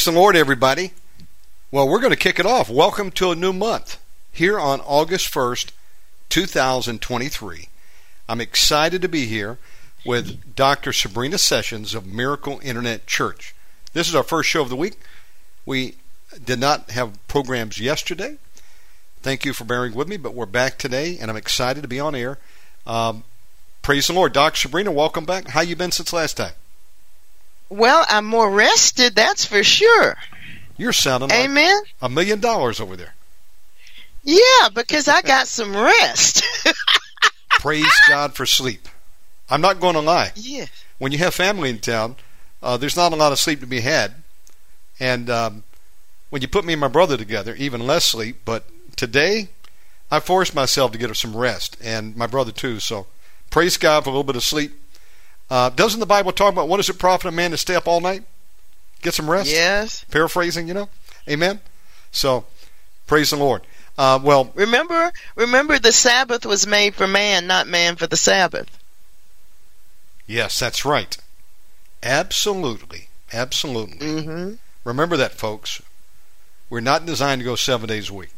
Praise the Lord, everybody. Well, we're going to kick it off. Welcome to a new month here on August 1st, 2023. I'm excited to be here with Dr. Sabrina Sessions of Miracle Internet Church. This is our first show of the week. We did not have programs yesterday. Thank you for bearing with me, but we're back today, and I'm excited to be on air. Um, praise the Lord. Dr. Sabrina, welcome back. How you been since last time? Well, I'm more rested, that's for sure. You're sounding like Amen. a million dollars over there. Yeah, because I got some rest. Praise God for sleep. I'm not going to lie. yeah. When you have family in town, uh, there's not a lot of sleep to be had. And um, when you put me and my brother together, even less sleep. But today, I forced myself to get some rest, and my brother too. So praise God for a little bit of sleep. Uh, doesn't the Bible talk about what does it profit a man to stay up all night? Get some rest? Yes. Paraphrasing, you know? Amen? So, praise the Lord. Uh, well, Remember, remember the Sabbath was made for man, not man for the Sabbath. yes, that's right. Absolutely. Absolutely. Mm-hmm. Remember that, folks. We're not designed to go seven days a week.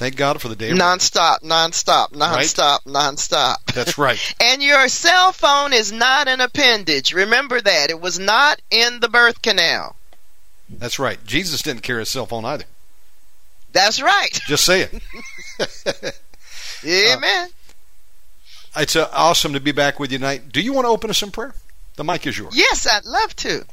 Thank God for the day. of- Non-stop, non-stop, Right. non-stop, non-stop. That's right. And your cell phone is not an appendage. Remember that. It was not in the birth canal. That's right. Jesus didn't carry a cell phone either. That's right. Just say it. Amen. It's uh, awesome to be back with you tonight. Do you want to open us in prayer? The mic is yours. Yes, I'd love to.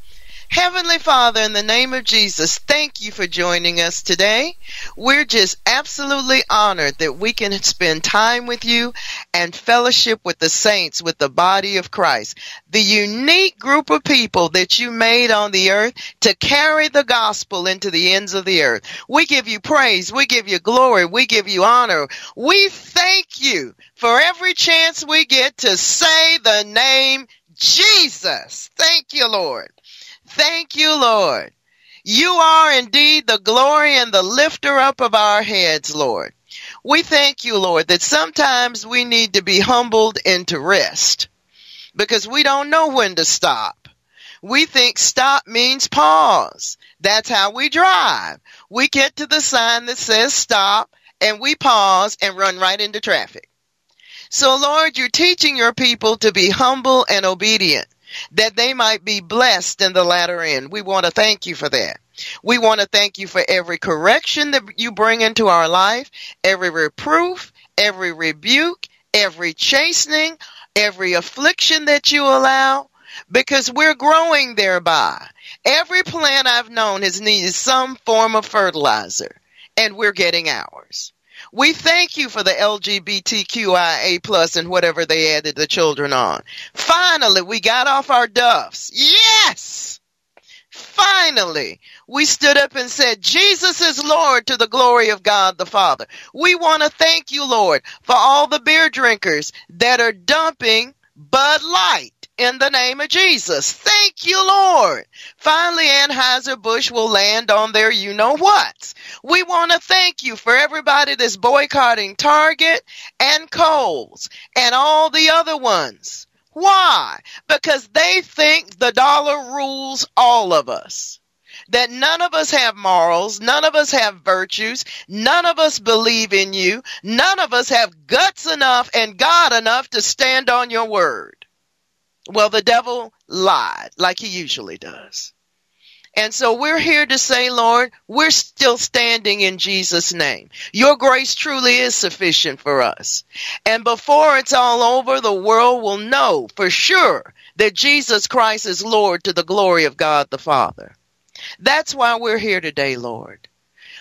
Heavenly Father, in the name of Jesus, thank you for joining us today. We're just absolutely honored that we can spend time with you and fellowship with the saints, with the body of Christ, the unique group of people that you made on the earth to carry the gospel into the ends of the earth. We give you praise. We give you glory. We give you honor. We thank you for every chance we get to say the name Jesus. Thank you, Lord. Thank you, Lord. You are indeed the glory and the lifter up of our heads, Lord. We thank you, Lord, that sometimes we need to be humbled into rest because we don't know when to stop. We think stop means pause. That's how we drive. We get to the sign that says stop and we pause and run right into traffic. So Lord, you're teaching your people to be humble and obedient that they might be blessed in the latter end. We want to thank you for that. We want to thank you for every correction that you bring into our life, every reproof, every rebuke, every chastening, every affliction that you allow, because we're growing thereby. Every plant I've known has needed some form of fertilizer, and we're getting ours. We thank you for the LGBTQIA plus and whatever they added the children on. Finally, we got off our duffs. Yes! Finally, we stood up and said, Jesus is Lord to the glory of God the Father. We want to thank you, Lord, for all the beer drinkers that are dumping Bud Light in the name of Jesus. Thank you, Lord. Finally, Anheuser-Busch will land on their you know what. We want to thank you for everybody that's boycotting Target and Kohl's and all the other ones. Why? Because they think the dollar rules all of us. That none of us have morals, none of us have virtues, none of us believe in you, none of us have guts enough and God enough to stand on your word. Well, the devil lied like he usually does. And so we're here to say, Lord, we're still standing in Jesus' name. Your grace truly is sufficient for us. And before it's all over, the world will know for sure that Jesus Christ is Lord to the glory of God the Father. That's why we're here today, Lord.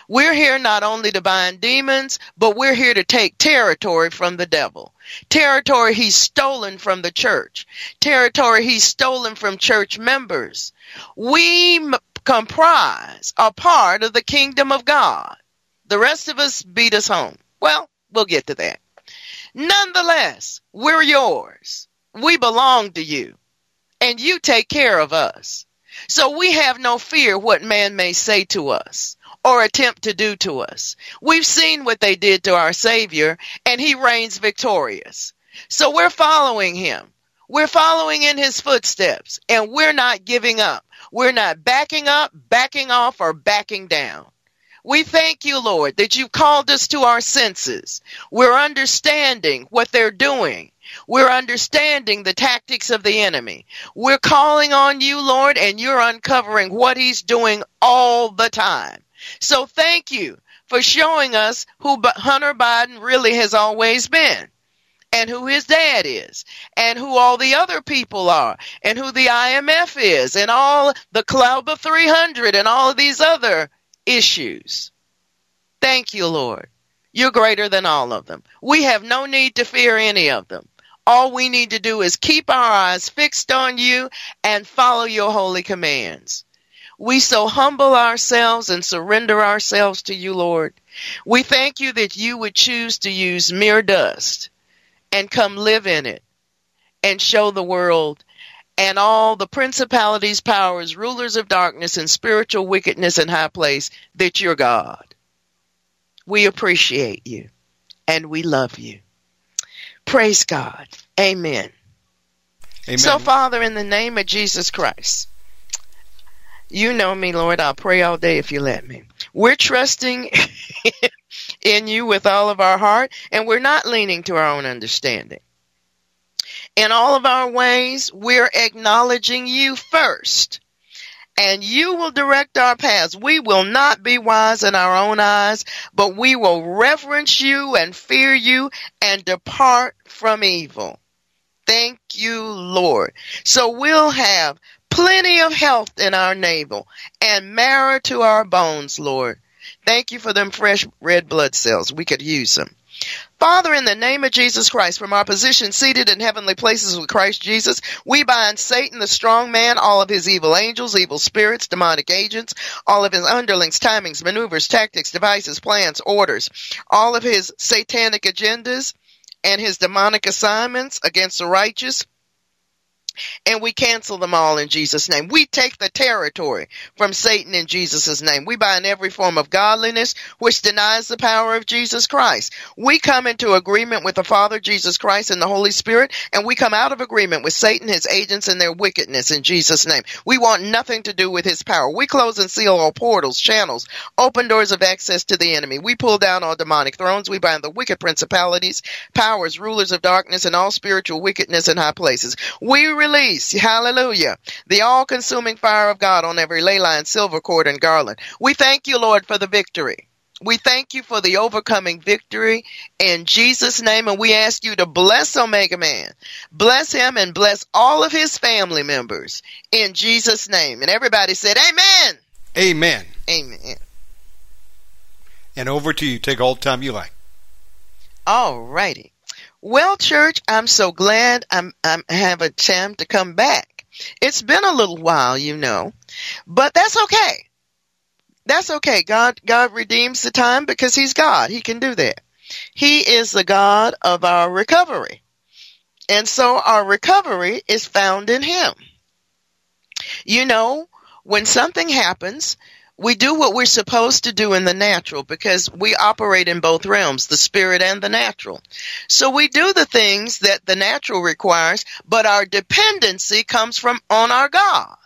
We're here not only to bind demons, but we're here to take territory from the devil. Territory he's stolen from the church. Territory he's stolen from church members. We m- comprise a part of the kingdom of God. The rest of us beat us home. Well, we'll get to that. Nonetheless, we're yours. We belong to you. And you take care of us. So we have no fear what man may say to us or attempt to do to us. We've seen what they did to our Savior, and he reigns victorious. So we're following him. We're following in his footsteps, and we're not giving up. We're not backing up, backing off, or backing down. We thank you, Lord, that you've called us to our senses. We're understanding what they're doing. We're understanding the tactics of the enemy. We're calling on you, Lord, and you're uncovering what he's doing all the time. So thank you for showing us who Hunter Biden really has always been and who his dad is and who all the other people are and who the IMF is and all the of 300 and all of these other issues. Thank you, Lord. You're greater than all of them. We have no need to fear any of them. All we need to do is keep our eyes fixed on you and follow your holy commands. We so humble ourselves and surrender ourselves to you, Lord. We thank you that you would choose to use mere dust and come live in it and show the world and all the principalities, powers, rulers of darkness, and spiritual wickedness in high place that you're God. We appreciate you and we love you. Praise God. Amen. Amen. So, Father, in the name of Jesus Christ, you know me, Lord. I'll pray all day if you let me. We're trusting in you with all of our heart, and we're not leaning to our own understanding. In all of our ways, we're acknowledging you first, and you will direct our paths. We will not be wise in our own eyes, but we will reverence you and fear you and depart from evil. Thank you, Lord. So we'll have plenty of health in our navel and marrow to our bones, Lord. Thank you for them fresh red blood cells. We could use them. Father, in the name of Jesus Christ, from our position seated in heavenly places with Christ Jesus, we bind Satan, the strong man, all of his evil angels, evil spirits, demonic agents, all of his underlings, timings, maneuvers, tactics, devices, plans, orders, all of his satanic agendas, and his demonic assignments against the righteous and we cancel them all in Jesus' name. We take the territory from Satan in Jesus' name. We bind every form of godliness which denies the power of Jesus Christ. We come into agreement with the Father, Jesus Christ, and the Holy Spirit, and we come out of agreement with Satan, his agents, and their wickedness in Jesus' name. We want nothing to do with his power. We close and seal all portals, channels, open doors of access to the enemy. We pull down all demonic thrones. We bind the wicked principalities, powers, rulers of darkness, and all spiritual wickedness in high places. We release, hallelujah, the all consuming fire of God on every ley line, silver cord, and garland. We thank you, Lord, for the victory. We thank you for the overcoming victory in Jesus' name, and we ask you to bless Omega Man. Bless him and bless all of his family members in Jesus' name. And everybody said, Amen. Amen. Amen. And over to you. Take all the time you like. All righty. Well, church, I'm so glad I'm, I'm have a chance to come back. It's been a little while, you know, but that's okay. That's okay. God, God redeems the time because He's God. He can do that. He is the God of our recovery. And so our recovery is found in Him. You know, when something happens, we do what we're supposed to do in the natural because we operate in both realms, the spirit and the natural. So we do the things that the natural requires, but our dependency comes from on our God.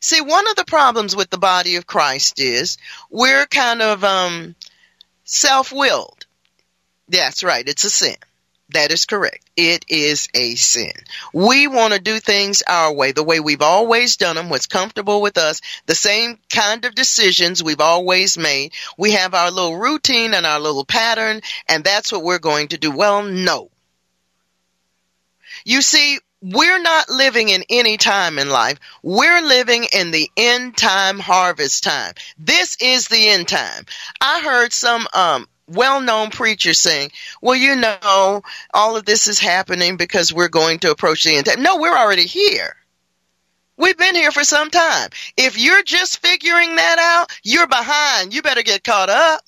See, one of the problems with the body of Christ is we're kind of um, self-willed. That's right, it's a sin. That is correct. It is a sin. We want to do things our way, the way we've always done them, what's comfortable with us, the same kind of decisions we've always made. We have our little routine and our little pattern, and that's what we're going to do. Well, no. You see, we're not living in any time in life. We're living in the end time harvest time. This is the end time. I heard some um, well-known preacher saying, well, you know, all of this is happening because we're going to approach the end time. No, we're already here. We've been here for some time. If you're just figuring that out, you're behind. You better get caught up.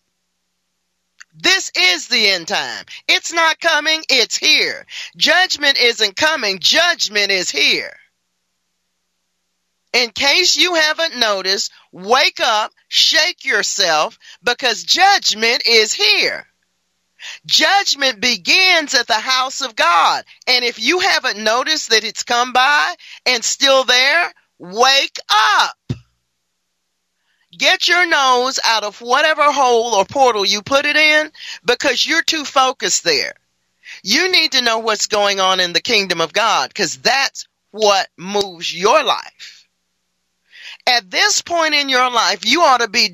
This is the end time. It's not coming, it's here. Judgment isn't coming, judgment is here. In case you haven't noticed, wake up, shake yourself, because judgment is here. Judgment begins at the house of God. And if you haven't noticed that it's come by and still there, wake up. Get your nose out of whatever hole or portal you put it in because you're too focused there. You need to know what's going on in the kingdom of God because that's what moves your life. At this point in your life, you ought to be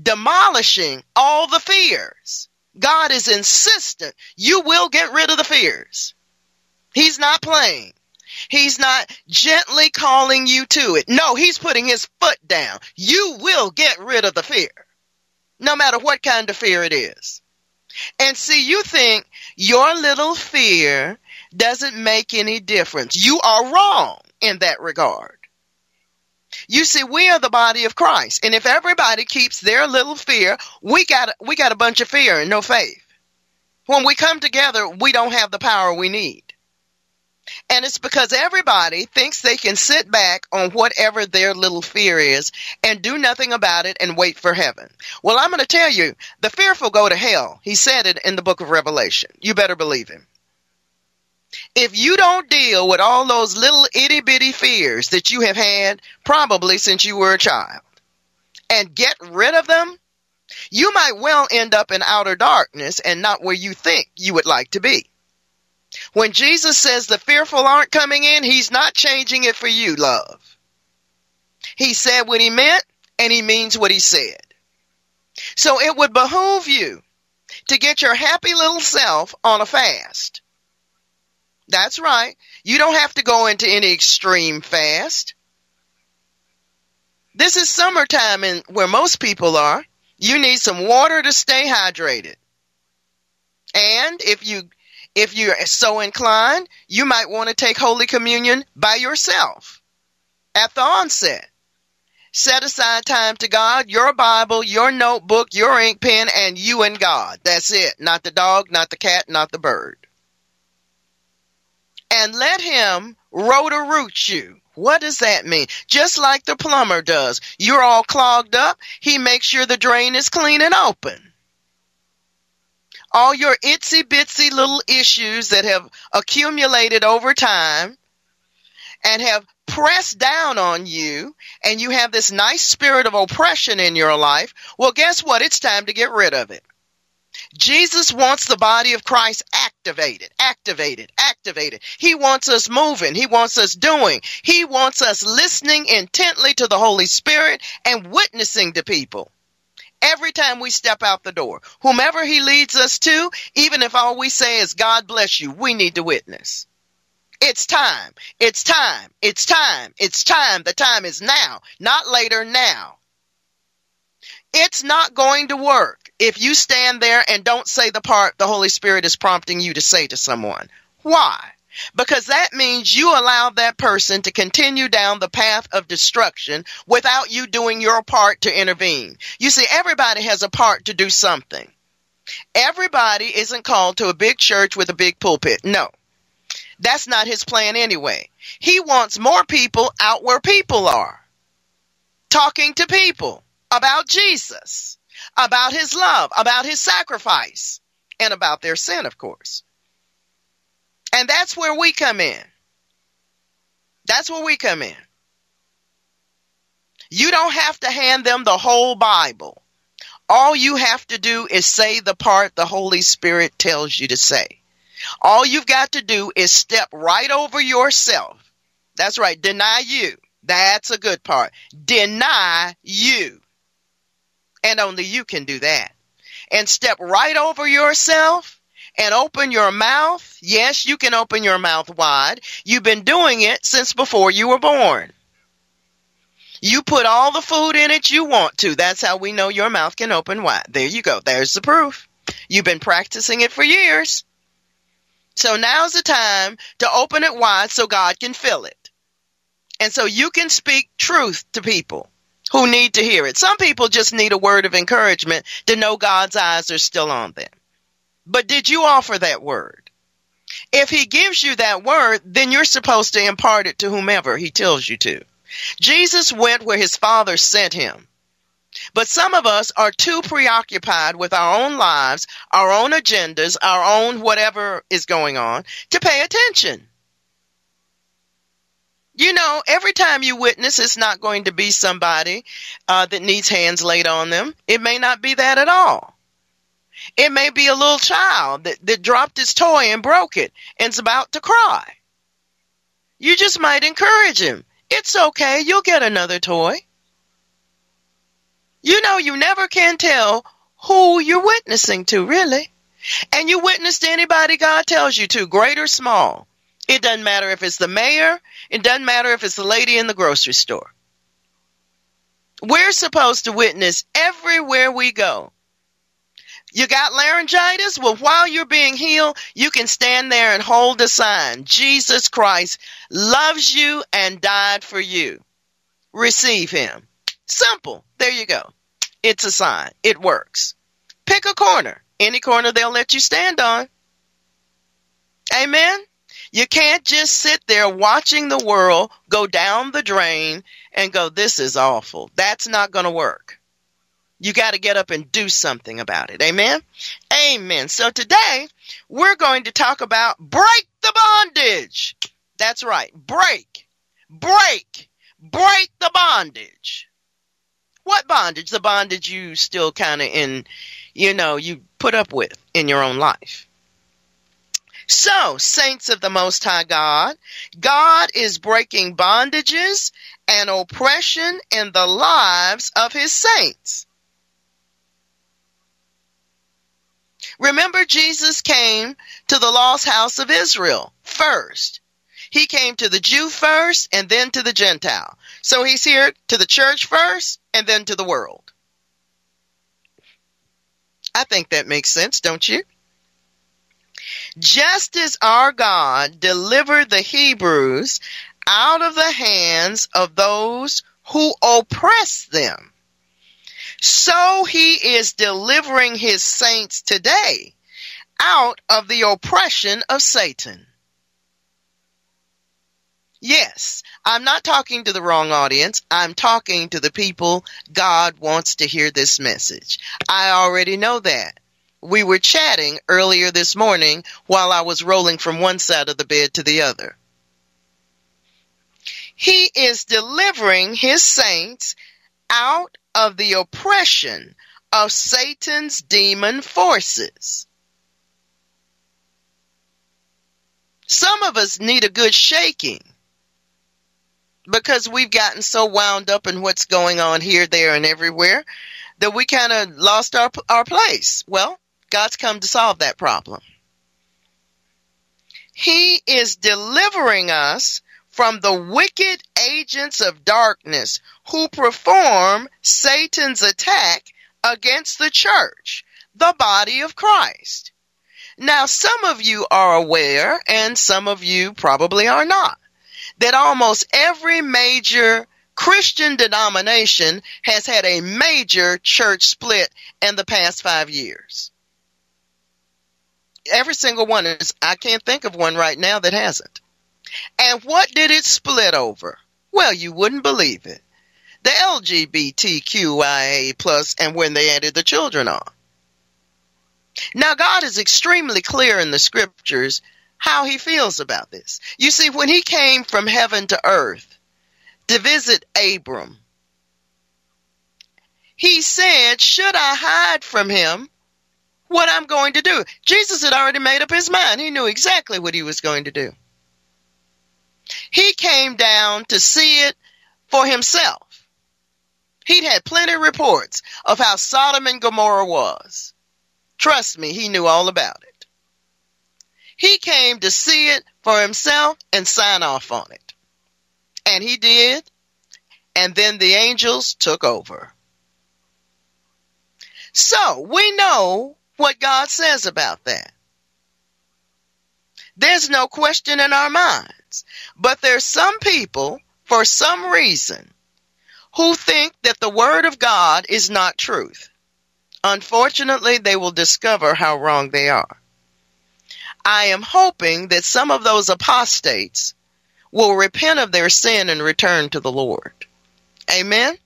demolishing all the fears. God is insistent. You will get rid of the fears. He's not playing. He's not gently calling you to it. No, he's putting his foot down. You will get rid of the fear. No matter what kind of fear it is. And see, you think your little fear doesn't make any difference. You are wrong in that regard. You see, we are the body of Christ. And if everybody keeps their little fear, we got, we got a bunch of fear and no faith. When we come together, we don't have the power we need. And it's because everybody thinks they can sit back on whatever their little fear is and do nothing about it and wait for heaven. Well, I'm going to tell you, the fearful go to hell. He said it in the book of Revelation. You better believe him. If you don't deal with all those little itty bitty fears that you have had probably since you were a child and get rid of them, you might well end up in outer darkness and not where you think you would like to be. When Jesus says the fearful aren't coming in, he's not changing it for you, love. He said what he meant and he means what he said. So it would behoove you to get your happy little self on a fast that's right. You don't have to go into any extreme fast. This is summertime and where most people are. You need some water to stay hydrated. And if you if you're so inclined, you might want to take Holy Communion by yourself at the onset. Set aside time to God, your Bible, your notebook, your ink pen, and you and God. That's it. Not the dog, not the cat, not the bird and let him root you. What does that mean? Just like the plumber does. You're all clogged up. He makes sure the drain is clean and open. All your itsy bitsy little issues that have accumulated over time and have pressed down on you and you have this nice spirit of oppression in your life. Well, guess what? It's time to get rid of it. Jesus wants the body of Christ activated, activated, activated. He wants us moving. He wants us doing. He wants us listening intently to the Holy Spirit and witnessing to people. Every time we step out the door, whomever he leads us to, even if all we say is God bless you, we need to witness. It's time. It's time. It's time. It's time. The time is now, not later, now. It's not going to work if you stand there and don't say the part the Holy Spirit is prompting you to say to someone. Why? Because that means you allow that person to continue down the path of destruction without you doing your part to intervene. You see, everybody has a part to do something. Everybody isn't called to a big church with a big pulpit. No. That's not his plan anyway. He wants more people out where people are. Talking to people about Jesus, about his love, about his sacrifice, and about their sin, of course. And that's where we come in. That's where we come in. You don't have to hand them the whole Bible. All you have to do is say the part the Holy Spirit tells you to say. All you've got to do is step right over yourself. That's right. Deny you. That's a good part. Deny you. And only you can do that. And step right over yourself and open your mouth. Yes, you can open your mouth wide. You've been doing it since before you were born. You put all the food in it you want to. That's how we know your mouth can open wide. There you go. There's the proof. You've been practicing it for years. So now's the time to open it wide so God can fill it. And so you can speak truth to people who need to hear it. Some people just need a word of encouragement to know God's eyes are still on them. But did you offer that word? If he gives you that word, then you're supposed to impart it to whomever he tells you to. Jesus went where his father sent him. But some of us are too preoccupied with our own lives, our own agendas, our own whatever is going on to pay attention. You know, every time you witness, it's not going to be somebody uh, that needs hands laid on them. It may not be that at all. It may be a little child that, that dropped his toy and broke it and is about to cry. You just might encourage him. It's okay. You'll get another toy. You know, you never can tell who you're witnessing to, really. And you witness to anybody God tells you to, great or small. It doesn't matter if it's the mayor. It doesn't matter if it's the lady in the grocery store. We're supposed to witness everywhere we go. You got laryngitis? Well, while you're being healed, you can stand there and hold the sign. Jesus Christ loves you and died for you. Receive him. Simple. There you go. It's a sign. It works. Pick a corner. Any corner they'll let you stand on. Amen. You can't just sit there watching the world go down the drain and go, this is awful. That's not going to work. You got to get up and do something about it. Amen? Amen. So today we're going to talk about break the bondage. That's right. Break, break, break the bondage. What bondage? The bondage you still kind of in, you know, you put up with in your own life. So, saints of the Most High God, God is breaking bondages and oppression in the lives of His saints. Remember, Jesus came to the lost house of Israel first. He came to the Jew first and then to the Gentile. So he's here to the church first and then to the world. I think that makes sense, don't you? Just as our God delivered the Hebrews out of the hands of those who oppress them so he is delivering his saints today out of the oppression of Satan. Yes, I'm not talking to the wrong audience. I'm talking to the people God wants to hear this message. I already know that. We were chatting earlier this morning while I was rolling from one side of the bed to the other. He is delivering his saints out of the oppression of Satan's demon forces. Some of us need a good shaking because we've gotten so wound up in what's going on here, there, and everywhere that we kind of lost our, our place. Well, God's come to solve that problem. He is delivering us from the wicked agents of darkness who perform Satan's attack against the church, the body of Christ. Now, some of you are aware, and some of you probably are not, that almost every major Christian denomination has had a major church split in the past five years. Every single one is, I can't think of one right now that hasn't. And what did it split over? Well, you wouldn't believe it. The LGBTQIA plus and when they added the children on. Now God is extremely clear in the scriptures how he feels about this. You see, when he came from heaven to earth, to visit Abram. He said, Should I hide from him what I'm going to do? Jesus had already made up his mind. He knew exactly what he was going to do. He came down to see it for himself. He'd had plenty of reports of how Sodom and Gomorrah was. Trust me, he knew all about it. He came to see it for himself and sign off on it. And he did. And then the angels took over. So we know what God says about that. There's no question in our minds. But there's some people, for some reason, who think that the Word of God is not truth. Unfortunately, they will discover how wrong they are. I am hoping that some of those apostates will repent of their sin and return to the Lord. Amen?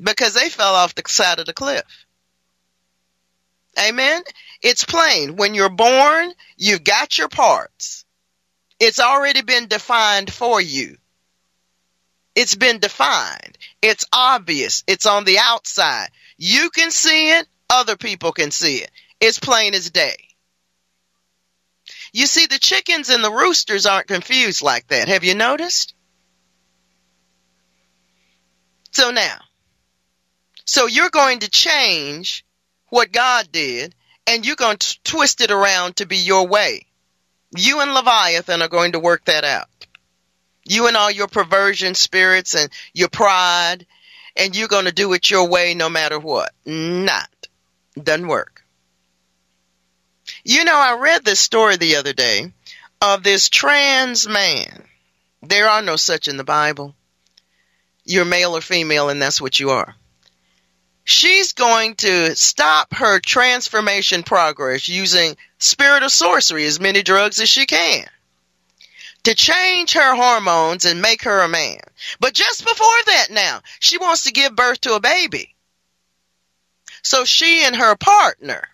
Because they fell off the side of the cliff. Amen? It's plain. When you're born, you've got your parts. It's already been defined for you. It's been defined. It's obvious. It's on the outside. You can see it. Other people can see it. It's plain as day. You see, the chickens and the roosters aren't confused like that. Have you noticed? So now, so you're going to change what God did and you're going to twist it around to be your way. You and Leviathan are going to work that out. You and all your perversion spirits and your pride, and you're going to do it your way no matter what. Not. Doesn't work. You know, I read this story the other day of this trans man. There are no such in the Bible. You're male or female, and that's what you are. She's going to stop her transformation progress using spirit of sorcery, as many drugs as she can, to change her hormones and make her a man. But just before that, now, she wants to give birth to a baby. So she and her partner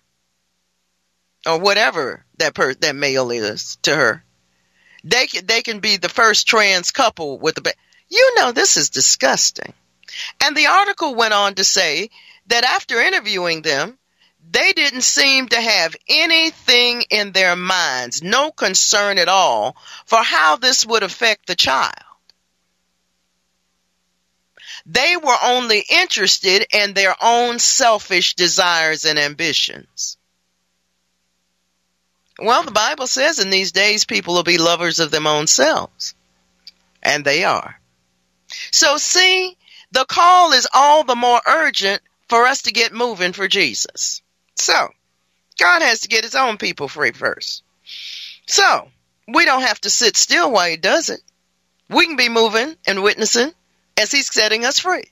or whatever that per that male is to her. They can they can be the first trans couple with the baby. you know this is disgusting. And the article went on to say that after interviewing them, they didn't seem to have anything in their minds, no concern at all for how this would affect the child. They were only interested in their own selfish desires and ambitions. Well, the Bible says in these days people will be lovers of their own selves. And they are. So see, the call is all the more urgent for us to get moving for Jesus. So, God has to get his own people free first. So, we don't have to sit still while he does it. We can be moving and witnessing as he's setting us free.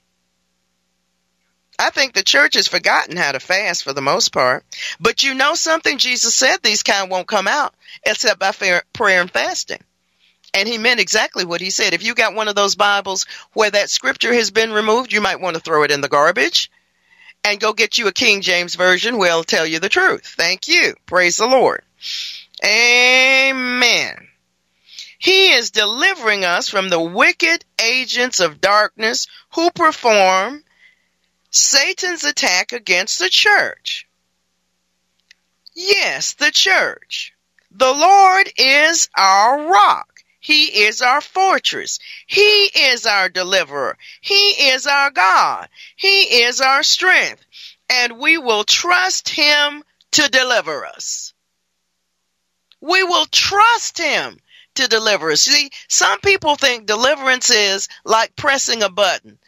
I think the church has forgotten how to fast for the most part. But you know something? Jesus said these kind won't come out except by prayer and fasting. And he meant exactly what he said. If you got one of those Bibles where that scripture has been removed, you might want to throw it in the garbage and go get you a King James version it'll tell you the truth. Thank you. Praise the Lord. Amen. He is delivering us from the wicked agents of darkness who perform Satan's attack against the church. Yes, the church. The Lord is our rock. He is our fortress. He is our deliverer. He is our God. He is our strength. And we will trust Him to deliver us. We will trust Him to deliver us. See, some people think deliverance is like pressing a button.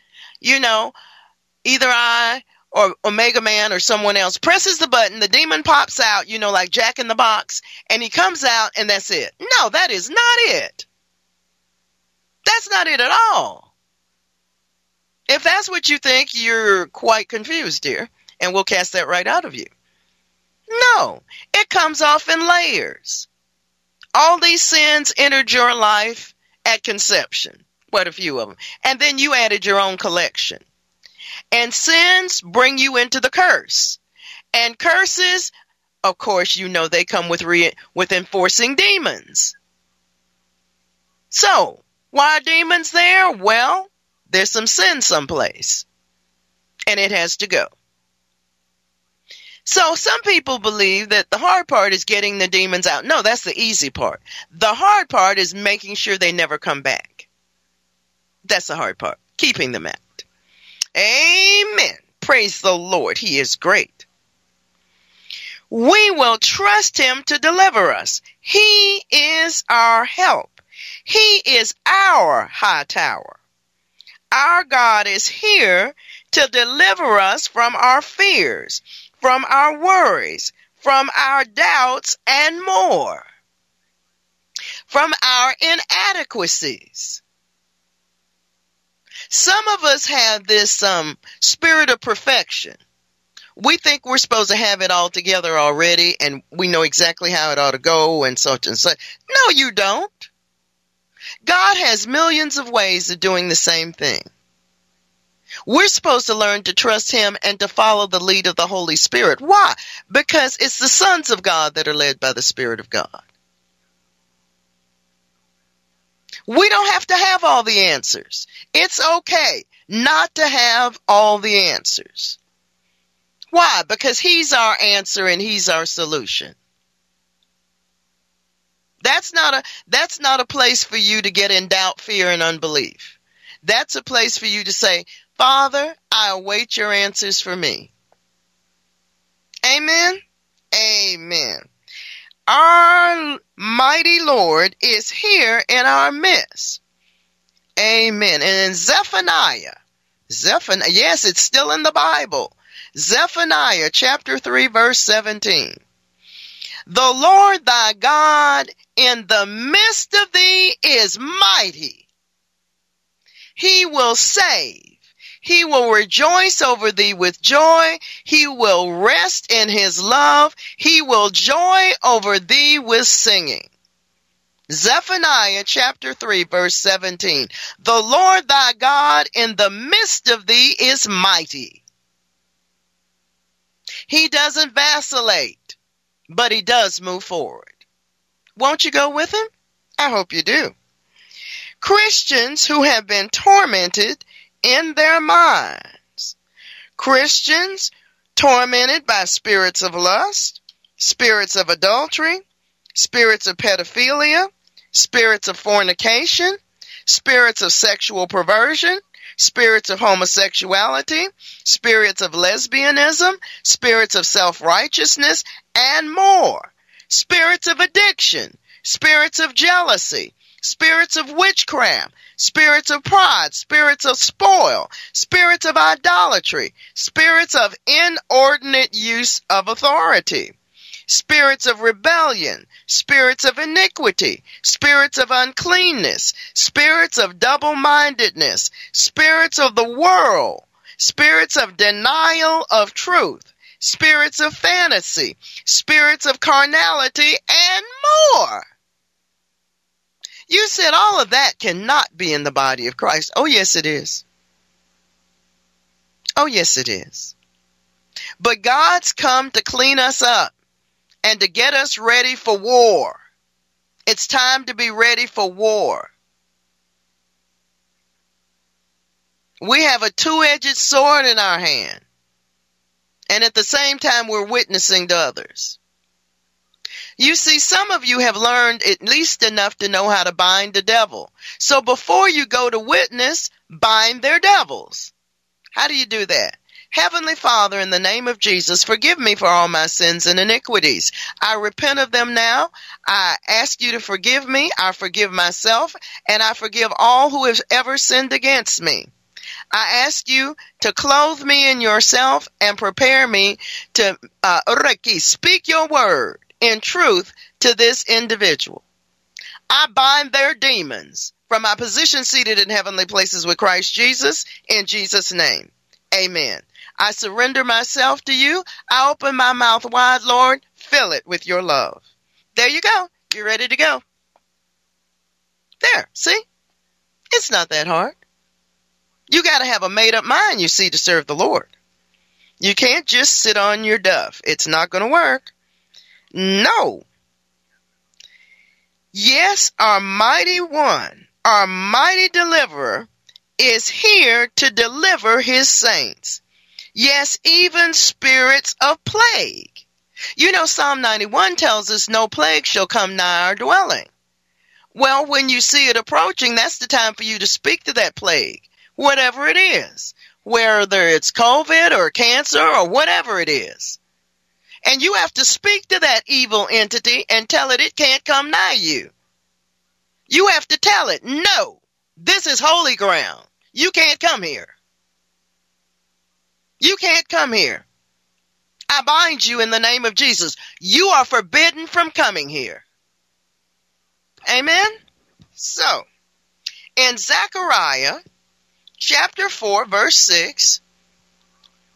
You know, either I or Omega Man or someone else presses the button, the demon pops out, you know, like Jack in the Box, and he comes out and that's it. No, that is not it. That's not it at all. If that's what you think, you're quite confused, dear, and we'll cast that right out of you. No, it comes off in layers. All these sins entered your life at conception, quite a few of them, and then you added your own collection. And sins bring you into the curse. And curses, of course, you know they come with re- with enforcing demons. So, why demons there? Well, there's some sin someplace. And it has to go. So some people believe that the hard part is getting the demons out. No, that's the easy part. The hard part is making sure they never come back. That's the hard part. Keeping them out. Amen. Praise the Lord. He is great. We will trust him to deliver us. He is our help. He is our high tower. Our God is here to deliver us from our fears from our worries, from our doubts, and more. From our inadequacies. Some of us have this um, spirit of perfection. We think we're supposed to have it all together already and we know exactly how it ought to go and such and such. No, you don't. God has millions of ways of doing the same thing. We're supposed to learn to trust Him and to follow the lead of the Holy Spirit. Why? Because it's the sons of God that are led by the Spirit of God. We don't have to have all the answers. It's okay not to have all the answers. Why? Because He's our answer and He's our solution. That's not a, that's not a place for you to get in doubt, fear, and unbelief. That's a place for you to say, Father, I await your answers for me. Amen. Amen. Our mighty Lord is here in our midst. Amen. And in Zephaniah, Zephaniah, yes, it's still in the Bible. Zephaniah chapter 3 verse 17. The Lord thy God in the midst of thee is mighty. He will save. He will rejoice over thee with joy. He will rest in his love. He will joy over thee with singing. Zephaniah chapter 3 verse 17. The Lord thy God in the midst of thee is mighty. He doesn't vacillate, but he does move forward. Won't you go with him? I hope you do. Christians who have been tormented in their minds. Christians tormented by spirits of lust, spirits of adultery, spirits of pedophilia, spirits of fornication, spirits of sexual perversion, spirits of homosexuality, spirits of lesbianism, spirits of self-righteousness, and more. Spirits of addiction, spirits of jealousy, spirits of witchcraft, spirits of pride, spirits of spoil, spirits of idolatry, spirits of inordinate use of authority, spirits of rebellion, spirits of iniquity, spirits of uncleanness, spirits of double-mindedness, spirits of the world, spirits of denial of truth, spirits of fantasy, spirits of carnality, and more. You said all of that cannot be in the body of Christ. Oh, yes, it is. Oh, yes, it is. But God's come to clean us up and to get us ready for war. It's time to be ready for war. We have a two-edged sword in our hand. And at the same time, we're witnessing to others. You see, some of you have learned at least enough to know how to bind the devil. So before you go to witness, bind their devils. How do you do that? Heavenly Father, in the name of Jesus, forgive me for all my sins and iniquities. I repent of them now. I ask you to forgive me. I forgive myself and I forgive all who have ever sinned against me. I ask you to clothe me in yourself and prepare me to uh, speak your word in truth to this individual. I bind their demons from my position seated in heavenly places with Christ Jesus in Jesus' name. Amen. I surrender myself to you. I open my mouth wide, Lord. Fill it with your love. There you go. You're ready to go. There. See? It's not that hard. You got to have a made up mind, you see, to serve the Lord. You can't just sit on your duff. It's not going to work. No. Yes, our mighty one, our mighty deliverer is here to deliver his saints. Yes, even spirits of plague. You know, Psalm 91 tells us no plague shall come nigh our dwelling. Well, when you see it approaching, that's the time for you to speak to that plague, whatever it is, whether it's COVID or cancer or whatever it is. And you have to speak to that evil entity and tell it it can't come nigh you. You have to tell it, no, this is holy ground. You can't come here. You can't come here. I bind you in the name of Jesus. You are forbidden from coming here. Amen? So, in Zechariah chapter 4, verse 6,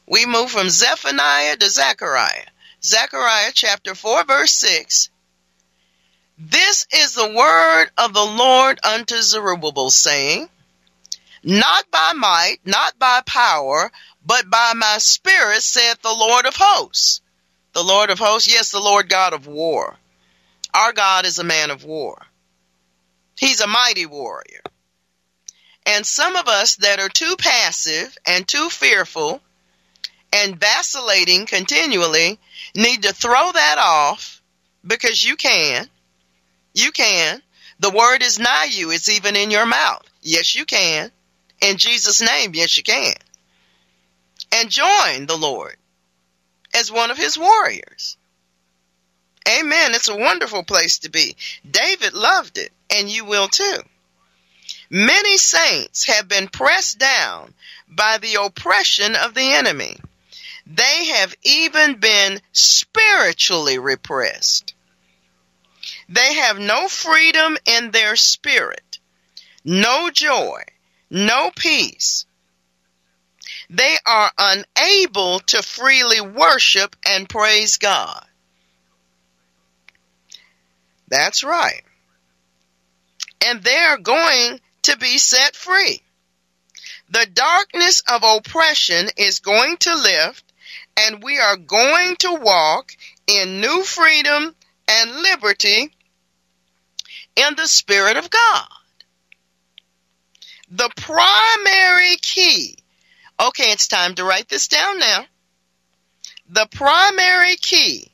we move from Zephaniah to Zechariah. Zechariah chapter 4, verse 6. This is the word of the Lord unto Zerubbabel, saying, Not by might, not by power, but by my spirit, saith the Lord of hosts. The Lord of hosts, yes, the Lord God of war. Our God is a man of war. He's a mighty warrior. And some of us that are too passive and too fearful and vacillating continually need to throw that off because you can. You can. The word is nigh you. It's even in your mouth. Yes, you can. In Jesus' name, yes, you can and join the Lord as one of his warriors. Amen. It's a wonderful place to be. David loved it, and you will too. Many saints have been pressed down by the oppression of the enemy. They have even been spiritually repressed. They have no freedom in their spirit, no joy, no peace, they are unable to freely worship and praise God. That's right. And they're going to be set free. The darkness of oppression is going to lift, and we are going to walk in new freedom and liberty in the Spirit of God. The primary key Okay, it's time to write this down now. The primary key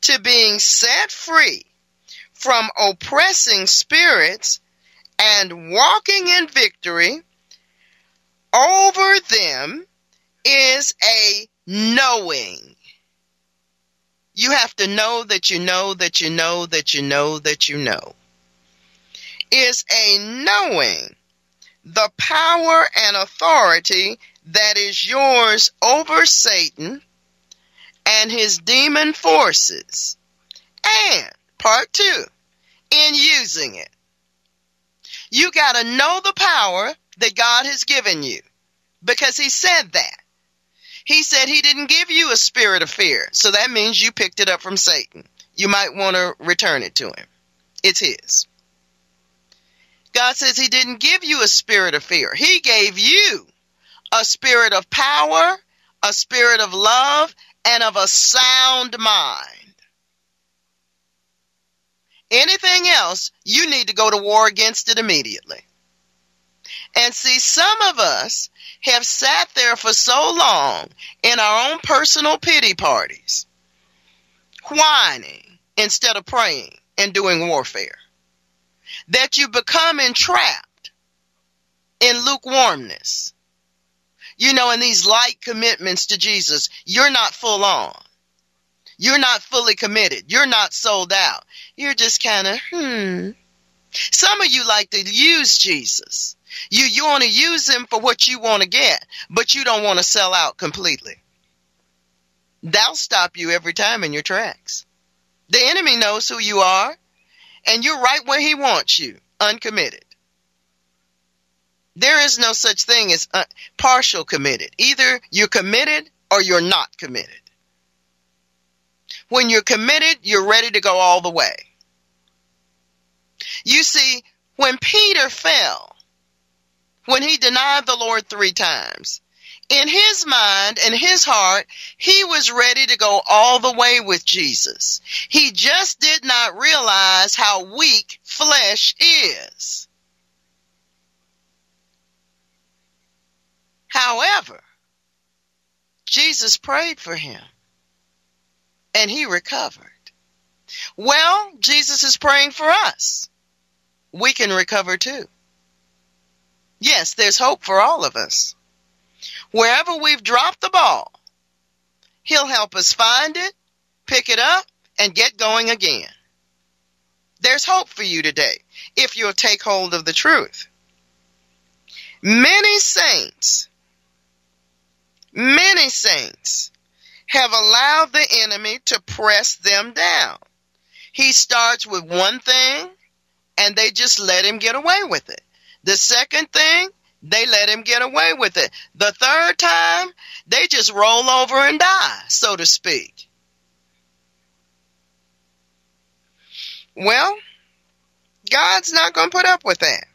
to being set free from oppressing spirits and walking in victory over them is a knowing. You have to know that you know that you know that you know that you know. Is a knowing the power and authority that is yours over Satan and his demon forces. And part two, in using it. You gotta know the power that God has given you because he said that. He said he didn't give you a spirit of fear. So that means you picked it up from Satan. You might want to return it to him. It's his. God says he didn't give you a spirit of fear. He gave you a spirit of power, a spirit of love, and of a sound mind. Anything else, you need to go to war against it immediately. And see, some of us have sat there for so long in our own personal pity parties, whining instead of praying and doing warfare, that you become entrapped in lukewarmness you know, in these light commitments to Jesus, you're not full on. You're not fully committed. You're not sold out. You're just kind of, hmm, Some of you like to use Jesus. You you want to use them for what you want to get, but you don't want to sell out completely. That'll stop you every time in your tracks. The enemy knows who you are, and you're right where he wants you, uncommitted. There is no such thing as uh, partial committed. Either you're committed or you're not committed. When you're committed, you're ready to go all the way. You see, when Peter fell, when he denied the Lord three times, in his mind and his heart, he was ready to go all the way with Jesus. He just did not realize how weak flesh is. However, Jesus prayed for him and he recovered. Well, Jesus is praying for us. We can recover too. Yes, there's hope for all of us. Wherever we've dropped the ball, He'll help us find it, pick it up, and get going again. There's hope for you today if you'll take hold of the truth. Many saints, many saints have allowed the enemy to press them down. He starts with one thing and they just let him get away with it. The second thing, they let him get away with it. The third time, they just roll over and die, so to speak. Well, God's not going to put up with that.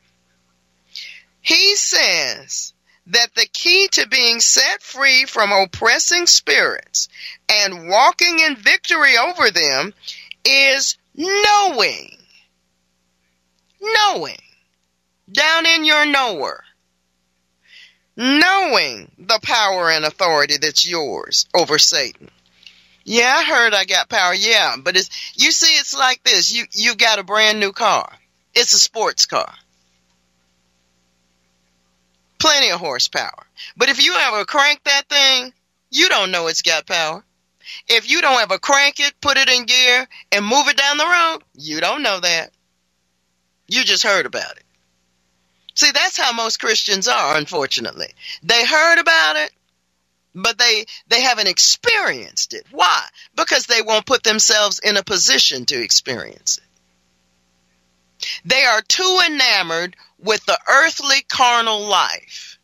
He says that the key to being set free from oppressing spirits and walking in victory over them is knowing. Knowing. Down in your knower. Knowing the power and authority that's yours over Satan. Yeah, I heard I got power. Yeah, but it's, you see, it's like this. You, you got a brand new car. It's a sports car plenty of horsepower. But if you ever crank that thing, you don't know it's got power. If you don't ever crank it, put it in gear, and move it down the road, you don't know that. You just heard about it. See, that's how most Christians are, unfortunately. They heard about it, but they, they haven't experienced it. Why? Because they won't put themselves in a position to experience it. They are too enamored with the earthly carnal life.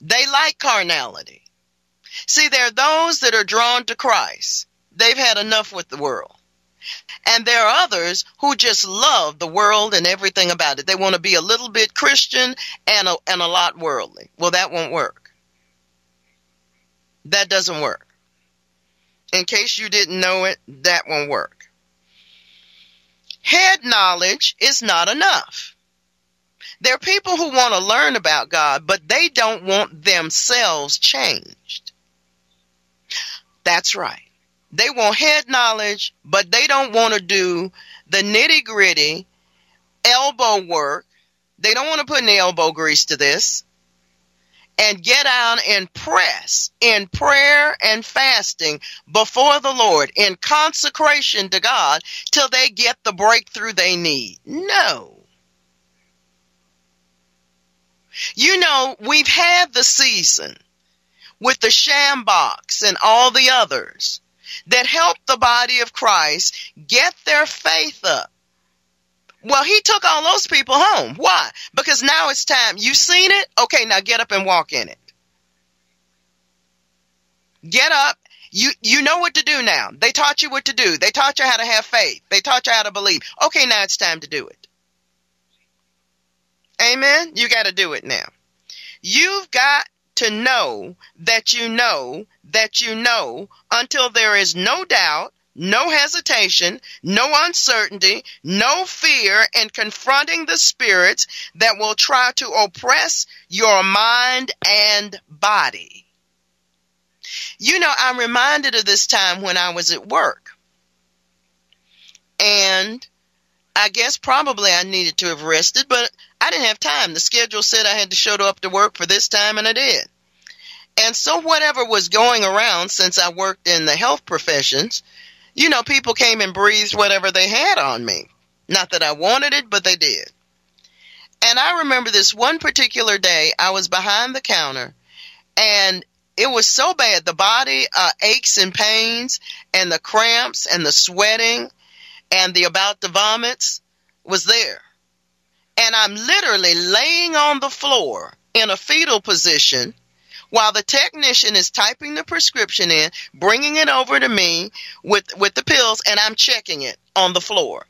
They like carnality. See, there are those that are drawn to Christ. They've had enough with the world. And there are others who just love the world and everything about it. They want to be a little bit Christian and a, and a lot worldly. Well, that won't work. That doesn't work. In case you didn't know it, that won't work. Head knowledge is not enough. There are people who want to learn about God, but they don't want themselves changed. That's right. They want head knowledge, but they don't want to do the nitty gritty elbow work. They don't want to put any elbow grease to this and get down and press in prayer and fasting before the Lord in consecration to God till they get the breakthrough they need. No. You know, we've had the season with the Schambachs and all the others that helped the body of Christ get their faith up well, he took all those people home. Why? Because now it's time. You've seen it? Okay, now get up and walk in it. Get up. You, you know what to do now. They taught you what to do. They taught you how to have faith. They taught you how to believe. Okay, now it's time to do it. Amen. You got to do it now. You've got to know that you know that you know until there is no doubt no hesitation, no uncertainty, no fear in confronting the spirits that will try to oppress your mind and body. You know, I'm reminded of this time when I was at work. And I guess probably I needed to have rested, but I didn't have time. The schedule said I had to show up to work for this time, and I did. And so, whatever was going around since I worked in the health professions, you know, people came and breathed whatever they had on me. Not that I wanted it, but they did. And I remember this one particular day, I was behind the counter and it was so bad. The body uh, aches and pains and the cramps and the sweating and the about to vomits was there. And I'm literally laying on the floor in a fetal position while the technician is typing the prescription in, bringing it over to me with, with the pills, and I'm checking it on the floor.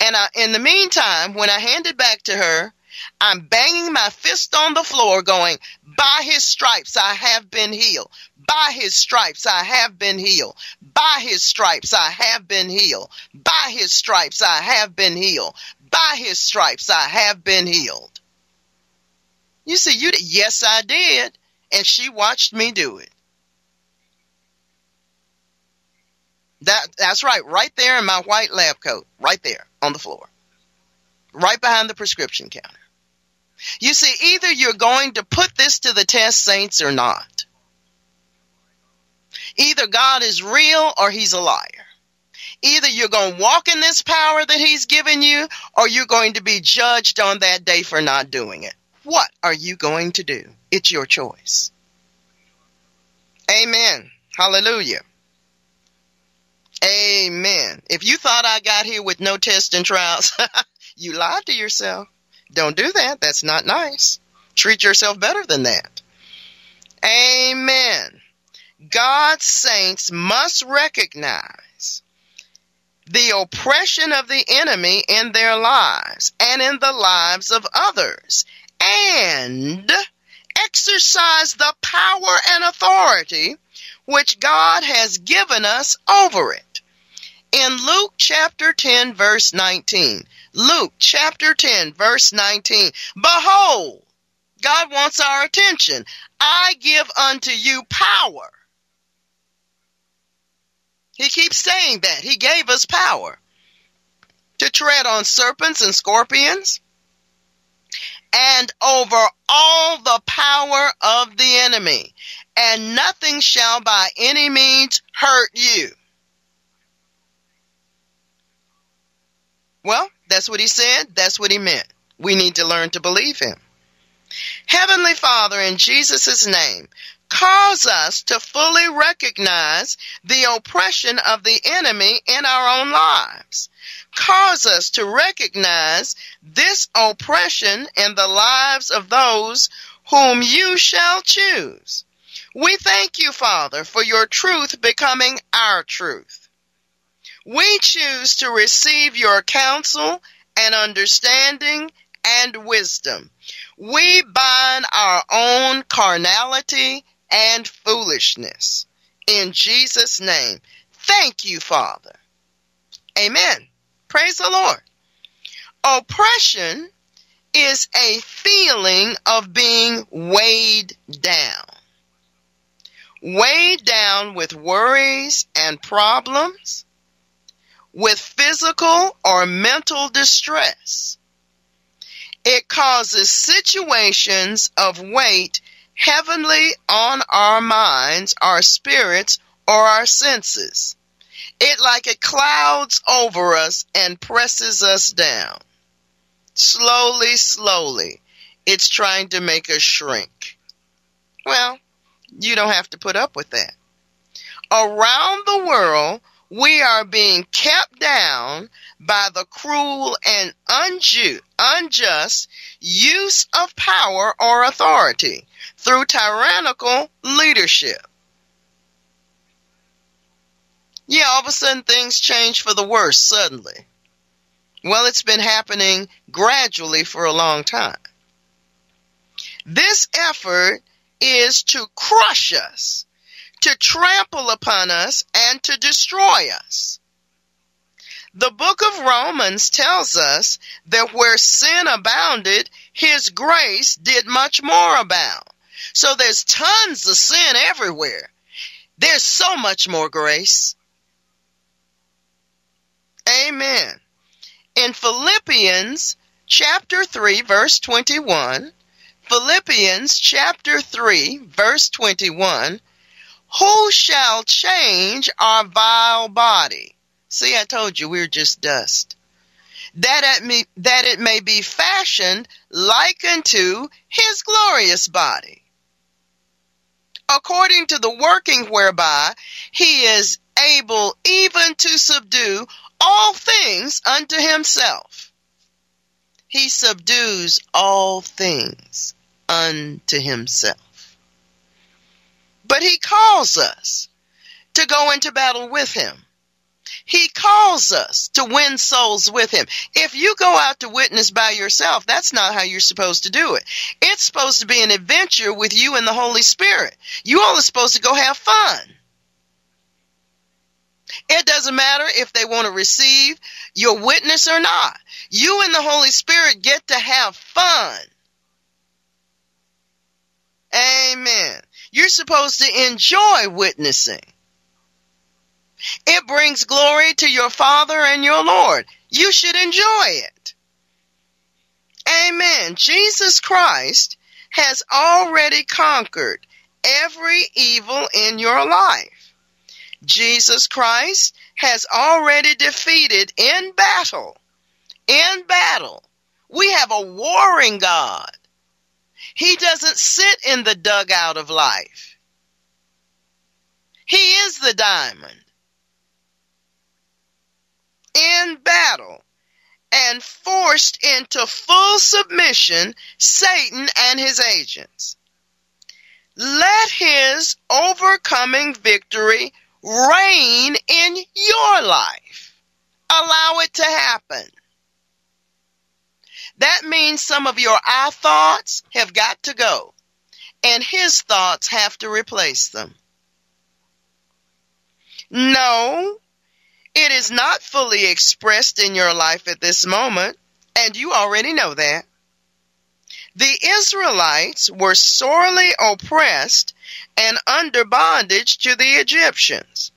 And I, in the meantime, when I hand it back to her, I'm banging my fist on the floor going, by his stripes I have been healed. By his stripes I have been healed. By his stripes I have been healed. By his stripes I have been healed. By his stripes I have been healed. You see, you, did. yes, I did. And she watched me do it. That, that's right. Right there in my white lab coat. Right there on the floor. Right behind the prescription counter. You see, either you're going to put this to the test, saints, or not. Either God is real or he's a liar. Either you're going to walk in this power that he's given you or you're going to be judged on that day for not doing it. What are you going to do? It's your choice. Amen. Hallelujah. Amen. If you thought I got here with no tests and trials, you lied to yourself. Don't do that. That's not nice. Treat yourself better than that. Amen. God's saints must recognize the oppression of the enemy in their lives and in the lives of others and exercise the power and authority which God has given us over it. In Luke chapter 10 verse 19, Luke chapter 10 verse 19, behold, God wants our attention. I give unto you power. He keeps saying that. He gave us power to tread on serpents and scorpions and over all the power of the enemy, and nothing shall by any means hurt you. Well, that's what he said. That's what he meant. We need to learn to believe him. Heavenly Father, in Jesus' name, cause us to fully recognize the oppression of the enemy in our own lives cause us to recognize this oppression in the lives of those whom you shall choose. We thank you, Father, for your truth becoming our truth. We choose to receive your counsel and understanding and wisdom. We bind our own carnality and foolishness. In Jesus' name, thank you, Father. Amen. Praise the Lord. Oppression is a feeling of being weighed down. Weighed down with worries and problems, with physical or mental distress. It causes situations of weight heavenly on our minds, our spirits, or our senses. It like it clouds over us and presses us down. Slowly, slowly, it's trying to make us shrink. Well, you don't have to put up with that. Around the world, we are being kept down by the cruel and unjust use of power or authority through tyrannical leadership. Yeah, all of a sudden things change for the worse suddenly. Well, it's been happening gradually for a long time. This effort is to crush us, to trample upon us, and to destroy us. The book of Romans tells us that where sin abounded, his grace did much more abound. So there's tons of sin everywhere. There's so much more grace. Amen. In Philippians chapter 3 verse 21, Philippians chapter 3 verse 21, who shall change our vile body? See, I told you we're just dust. That it may, that it may be fashioned like unto his glorious body. According to the working whereby he is able even to subdue all things unto himself. He subdues all things unto himself. But he calls us to go into battle with him. He calls us to win souls with him. If you go out to witness by yourself, that's not how you're supposed to do it. It's supposed to be an adventure with you and the Holy Spirit. You all are supposed to go have fun. It doesn't matter if they want to receive your witness or not. You and the Holy Spirit get to have fun. Amen. You're supposed to enjoy witnessing. It brings glory to your Father and your Lord. You should enjoy it. Amen. Jesus Christ has already conquered every evil in your life. Jesus Christ has already defeated in battle. In battle. We have a warring God. He doesn't sit in the dugout of life. He is the diamond in battle and forced into full submission Satan and his agents. Let his overcoming victory reign in your life. Allow it to happen. That means some of your I thoughts have got to go, and his thoughts have to replace them. No, it is not fully expressed in your life at this moment, and you already know that. The Israelites were sorely oppressed and under bondage to the Egyptians.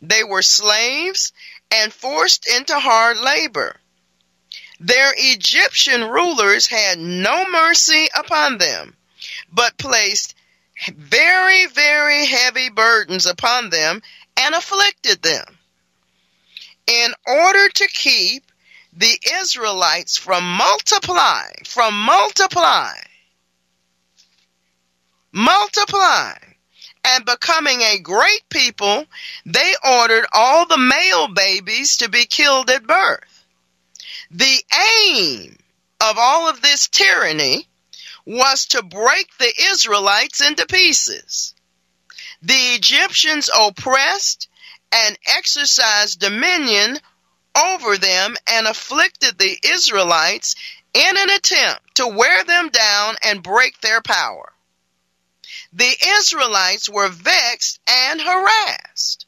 They were slaves and forced into hard labor. Their Egyptian rulers had no mercy upon them, but placed very, very heavy burdens upon them and afflicted them in order to keep the Israelites from multiplying, from multiplying, multiplying, and becoming a great people, they ordered all the male babies to be killed at birth. The aim of all of this tyranny was to break the Israelites into pieces. The Egyptians oppressed and exercised dominion over them and afflicted the Israelites in an attempt to wear them down and break their power. The Israelites were vexed and harassed.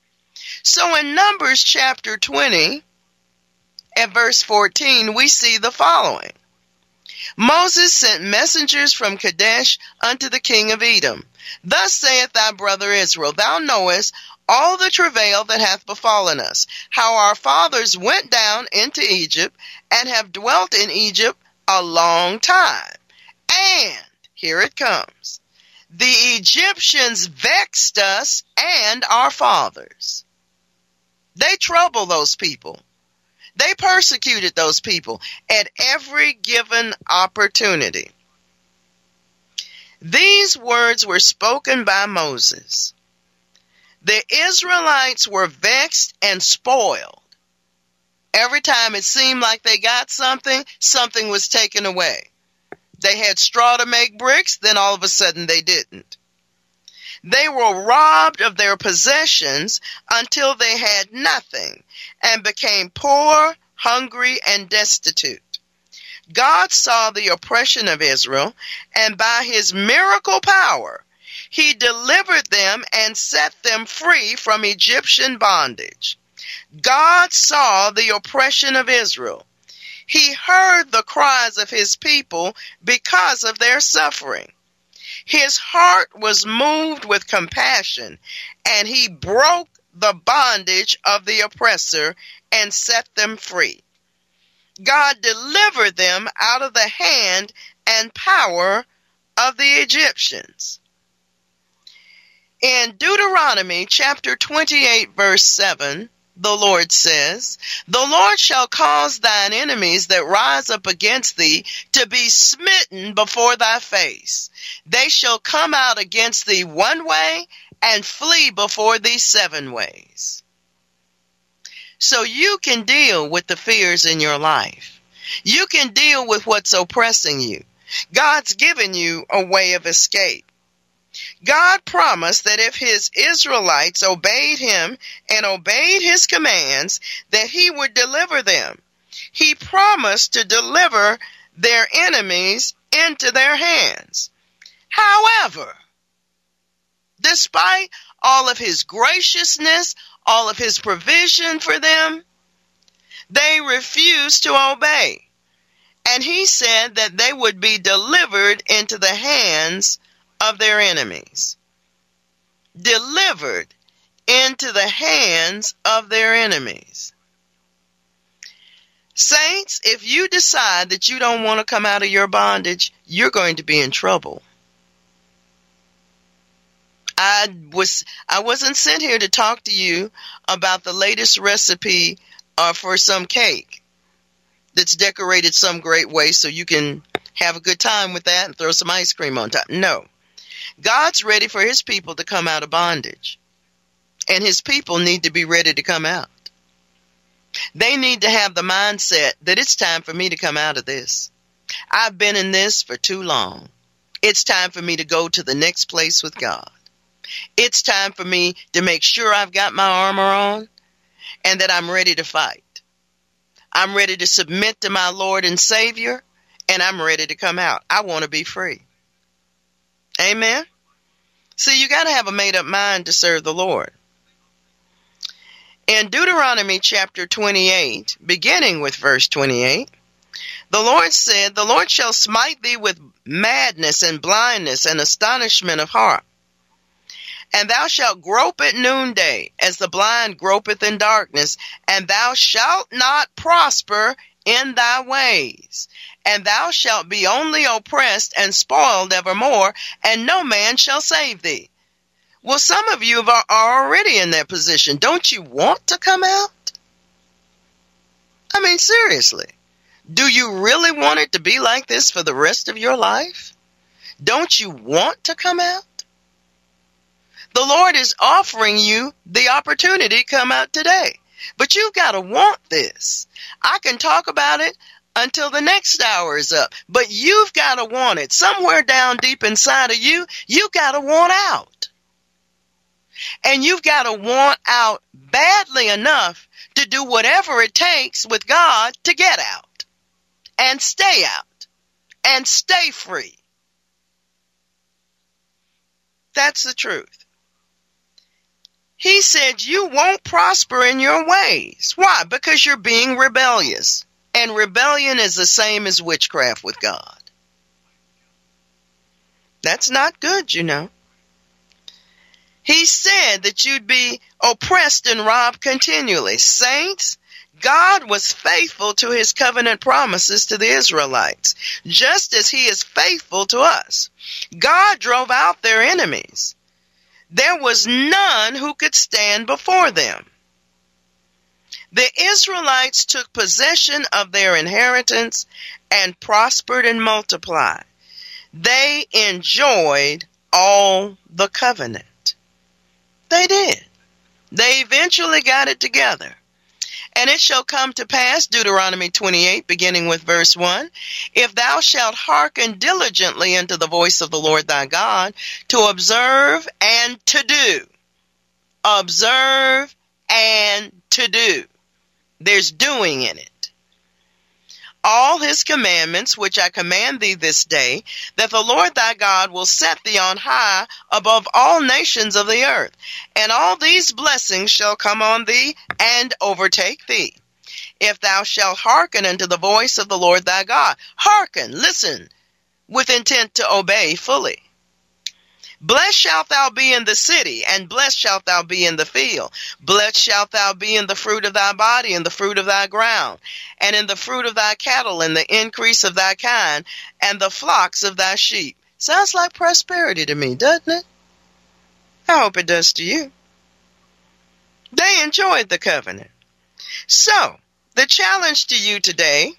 So in Numbers chapter 20 at verse 14, we see the following. Moses sent messengers from Kadesh unto the king of Edom. Thus saith thy brother Israel, Thou knowest all the travail that hath befallen us, how our fathers went down into Egypt and have dwelt in Egypt a long time. And here it comes. The Egyptians vexed us and our fathers. They troubled those people. They persecuted those people at every given opportunity. These words were spoken by Moses. The Israelites were vexed and spoiled. Every time it seemed like they got something, something was taken away. They had straw to make bricks, then all of a sudden they didn't. They were robbed of their possessions until they had nothing and became poor, hungry, and destitute. God saw the oppression of Israel and by his miracle power he delivered them and set them free from Egyptian bondage. God saw the oppression of Israel. He heard the cries of his people because of their suffering. His heart was moved with compassion and he broke the bondage of the oppressor and set them free. God delivered them out of the hand and power of the Egyptians. In Deuteronomy chapter 28 verse 7, the Lord says, the Lord shall cause thine enemies that rise up against thee to be smitten before thy face. They shall come out against thee one way and flee before thee seven ways. So you can deal with the fears in your life. You can deal with what's oppressing you. God's given you a way of escape. God promised that if his Israelites obeyed him and obeyed his commands, that he would deliver them. He promised to deliver their enemies into their hands. However, despite all of his graciousness, all of his provision for them, they refused to obey. And he said that they would be delivered into the hands of their enemies. Delivered into the hands of their enemies. Saints, if you decide that you don't want to come out of your bondage, you're going to be in trouble. I was I wasn't sent here to talk to you about the latest recipe uh, for some cake that's decorated some great way so you can have a good time with that and throw some ice cream on top. No. God's ready for his people to come out of bondage. And his people need to be ready to come out. They need to have the mindset that it's time for me to come out of this. I've been in this for too long. It's time for me to go to the next place with God. It's time for me to make sure I've got my armor on and that I'm ready to fight. I'm ready to submit to my Lord and Savior and I'm ready to come out. I want to be free. Amen. See, you got to have a made up mind to serve the Lord. In Deuteronomy chapter 28, beginning with verse 28, the Lord said, The Lord shall smite thee with madness and blindness and astonishment of heart. And thou shalt grope at noonday, as the blind gropeth in darkness, and thou shalt not prosper in thy ways and thou shalt be only oppressed and spoiled evermore, and no man shall save thee. Well, some of you are already in that position. Don't you want to come out? I mean, seriously. Do you really want it to be like this for the rest of your life? Don't you want to come out? The Lord is offering you the opportunity to come out today. But you've got to want this. I can talk about it until the next hour is up. But you've got to want it. Somewhere down deep inside of you, you've got to want out. And you've got to want out badly enough to do whatever it takes with God to get out and stay out and stay free. That's the truth. He said you won't prosper in your ways. Why? Because you're being rebellious. And rebellion is the same as witchcraft with God. That's not good, you know. He said that you'd be oppressed and robbed continually. Saints, God was faithful to his covenant promises to the Israelites, just as he is faithful to us. God drove out their enemies. There was none who could stand before them. The Israelites took possession of their inheritance and prospered and multiplied. They enjoyed all the covenant. They did. They eventually got it together. And it shall come to pass, Deuteronomy 28, beginning with verse 1, if thou shalt hearken diligently unto the voice of the Lord thy God, to observe and to do. Observe and to do. There's doing in it. All his commandments, which I command thee this day, that the Lord thy God will set thee on high above all nations of the earth. And all these blessings shall come on thee and overtake thee. If thou shalt hearken unto the voice of the Lord thy God, hearken, listen, with intent to obey fully. Blessed shalt thou be in the city, and blessed shalt thou be in the field. Blessed shalt thou be in the fruit of thy body, and the fruit of thy ground, and in the fruit of thy cattle, and the increase of thy kind, and the flocks of thy sheep. Sounds like prosperity to me, doesn't it? I hope it does to you. They enjoyed the covenant. So, the challenge to you today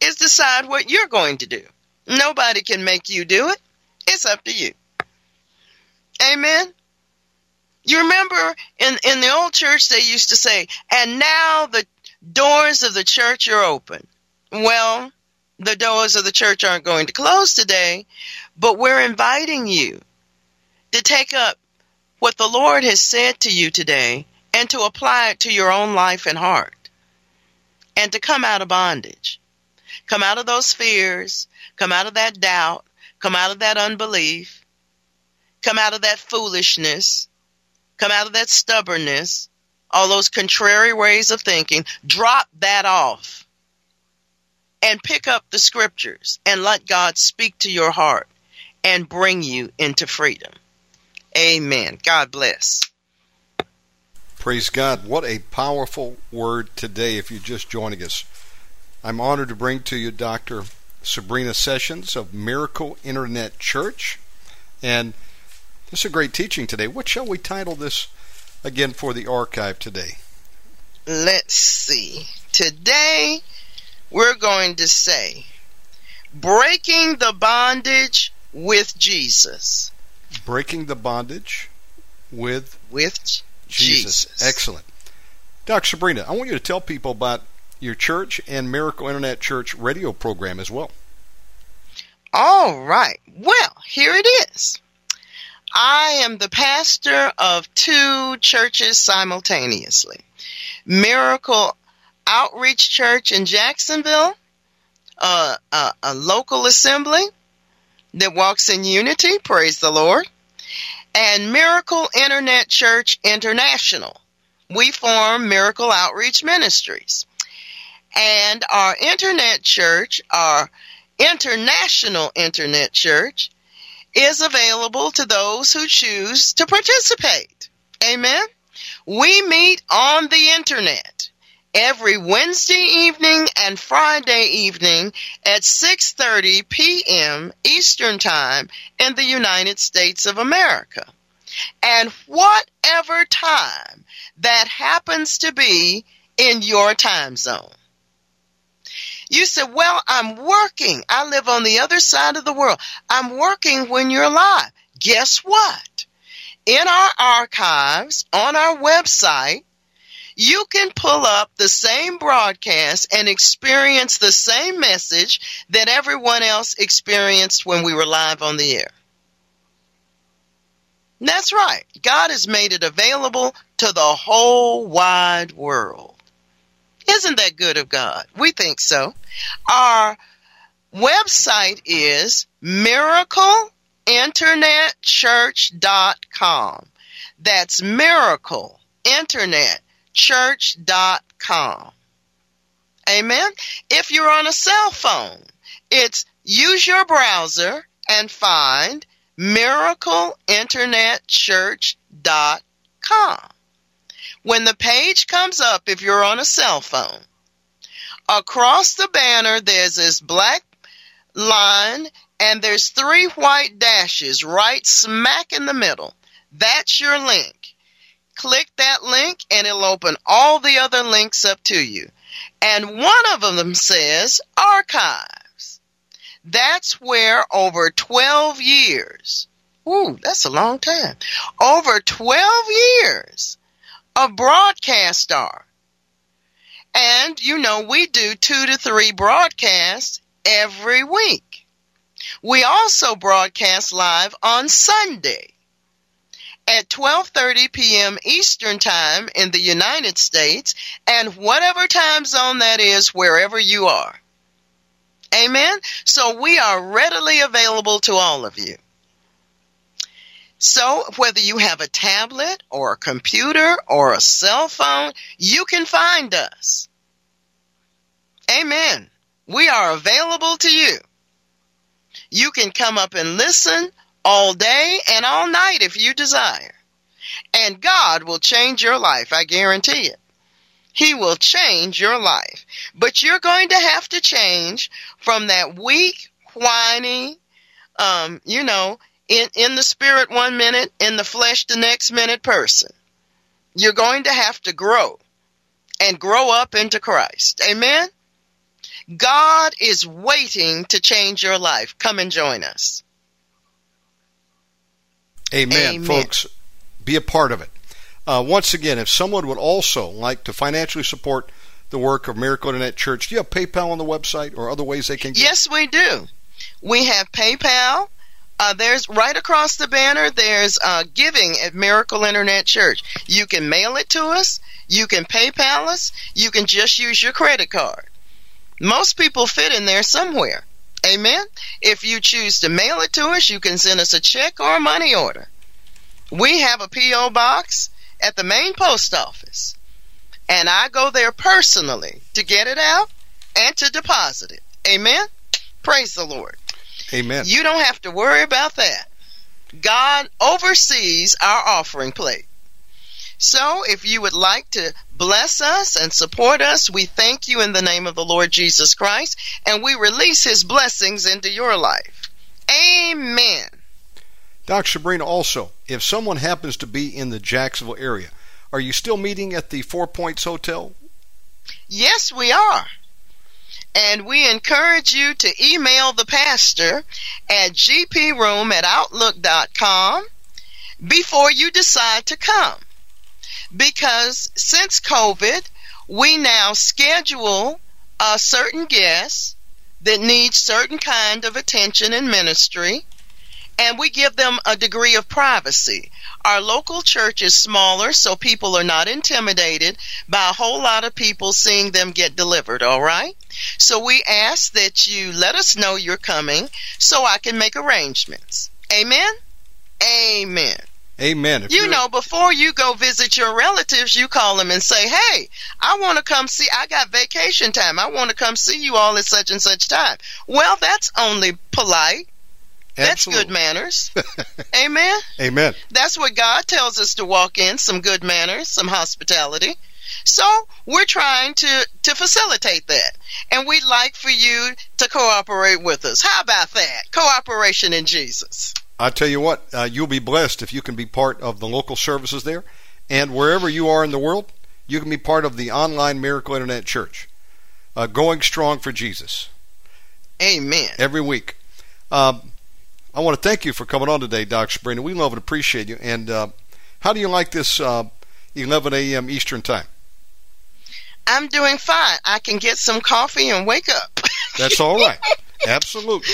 is decide what you're going to do. Nobody can make you do it. It's up to you. Amen. You remember in, in the old church they used to say, and now the doors of the church are open. Well, the doors of the church aren't going to close today, but we're inviting you to take up what the Lord has said to you today and to apply it to your own life and heart and to come out of bondage. Come out of those fears, come out of that doubt, come out of that unbelief, come out of that foolishness, come out of that stubbornness, all those contrary ways of thinking. Drop that off and pick up the scriptures and let God speak to your heart and bring you into freedom. Amen. God bless. Praise God. What a powerful word today if you're just joining us. I'm honored to bring to you Dr. Sabrina Sessions of Miracle Internet Church. And this is a great teaching today. What shall we title this again for the archive today? Let's see. Today we're going to say Breaking the Bondage with Jesus. Breaking the Bondage with with Jesus. Jesus. Excellent. Dr. Sabrina, I want you to tell people about your church and Miracle Internet Church radio program as well. All right. Well, here it is. I am the pastor of two churches simultaneously Miracle Outreach Church in Jacksonville, uh, a, a local assembly that walks in unity, praise the Lord, and Miracle Internet Church International. We form Miracle Outreach Ministries. And our internet church, our international internet church, is available to those who choose to participate. Amen. We meet on the internet every Wednesday evening and Friday evening at 6:30 p.m. Eastern Time in the United States of America. And whatever time that happens to be in your time zone. You said, well, I'm working. I live on the other side of the world. I'm working when you're alive. Guess what? In our archives on our website, you can pull up the same broadcast and experience the same message that everyone else experienced when we were live on the air. That's right. God has made it available to the whole wide world. Isn't that good of God? We think so. Our website is miracleinternetchurch.com. That's miracleinternetchurch.com. Amen. If you're on a cell phone, it's use your browser and find miracleinternetchurch.com. When the page comes up, if you're on a cell phone, across the banner there's this black line and there's three white dashes right smack in the middle. That's your link. Click that link and it'll open all the other links up to you. And one of them says archives. That's where over 12 years, ooh, that's a long time, over 12 years a broadcast are. And, you know, we do two to three broadcasts every week. We also broadcast live on Sunday at 12:30 p.m. Eastern Time in the United States and whatever time zone that is wherever you are. Amen. So we are readily available to all of you. So whether you have a tablet or a computer or a cell phone, you can find us. Amen. We are available to you. You can come up and listen all day and all night if you desire. And God will change your life, I guarantee it. He will change your life. But you're going to have to change from that weak, whiny, um, you know, in, in the spirit one minute, in the flesh the next minute person. You're going to have to grow and grow up into Christ. Amen? God is waiting to change your life. Come and join us. Amen, Amen. folks. Be a part of it. Uh, once again, if someone would also like to financially support the work of Miracle Internet Church, do you have PayPal on the website or other ways they can give? Yes, we do. We have PayPal. Uh, there's right across the banner. There's uh, giving at Miracle Internet Church. You can mail it to us. You can PayPal us. You can just use your credit card. Most people fit in there somewhere. Amen. If you choose to mail it to us, you can send us a check or a money order. We have a P.O. box at the main post office, and I go there personally to get it out and to deposit it. Amen. Praise the Lord. Amen. You don't have to worry about that. God oversees our offering plate. So if you would like to bless us and support us, we thank you in the name of the Lord Jesus Christ and we release his blessings into your life. Amen. Doc Sabrina, also, if someone happens to be in the Jacksonville area, are you still meeting at the Four Points Hotel? Yes, we are. And we encourage you to email the pastor at gproom at outlook.com before you decide to come. Because since COVID, we now schedule a certain guest that needs certain kind of attention and ministry and we give them a degree of privacy. Our local church is smaller, so people are not intimidated by a whole lot of people seeing them get delivered, all right? So we ask that you let us know you're coming so I can make arrangements. Amen? Amen. Amen. If You know, before you go visit your relatives, you call them and say, Hey, I want to come see, I got vacation time. I want to come see you all at such and such time. Well, that's only polite. That's good manners. Amen. Amen. That's what God tells us to walk in some good manners, some hospitality. So we're trying to, to facilitate that. And we'd like for you to cooperate with us. How about that? Cooperation in Jesus. I tell you what, uh, you'll be blessed if you can be part of the local services there, and wherever you are in the world, you can be part of the online Miracle Internet Church, uh, going strong for Jesus Amen. every week. Um, I want to thank you for coming on today, Doc Sabrina. We love and appreciate you. And uh, how do you like this uh, 11 a.m. Eastern time? I'm doing fine. I can get some coffee and wake up. That's all right. Absolutely.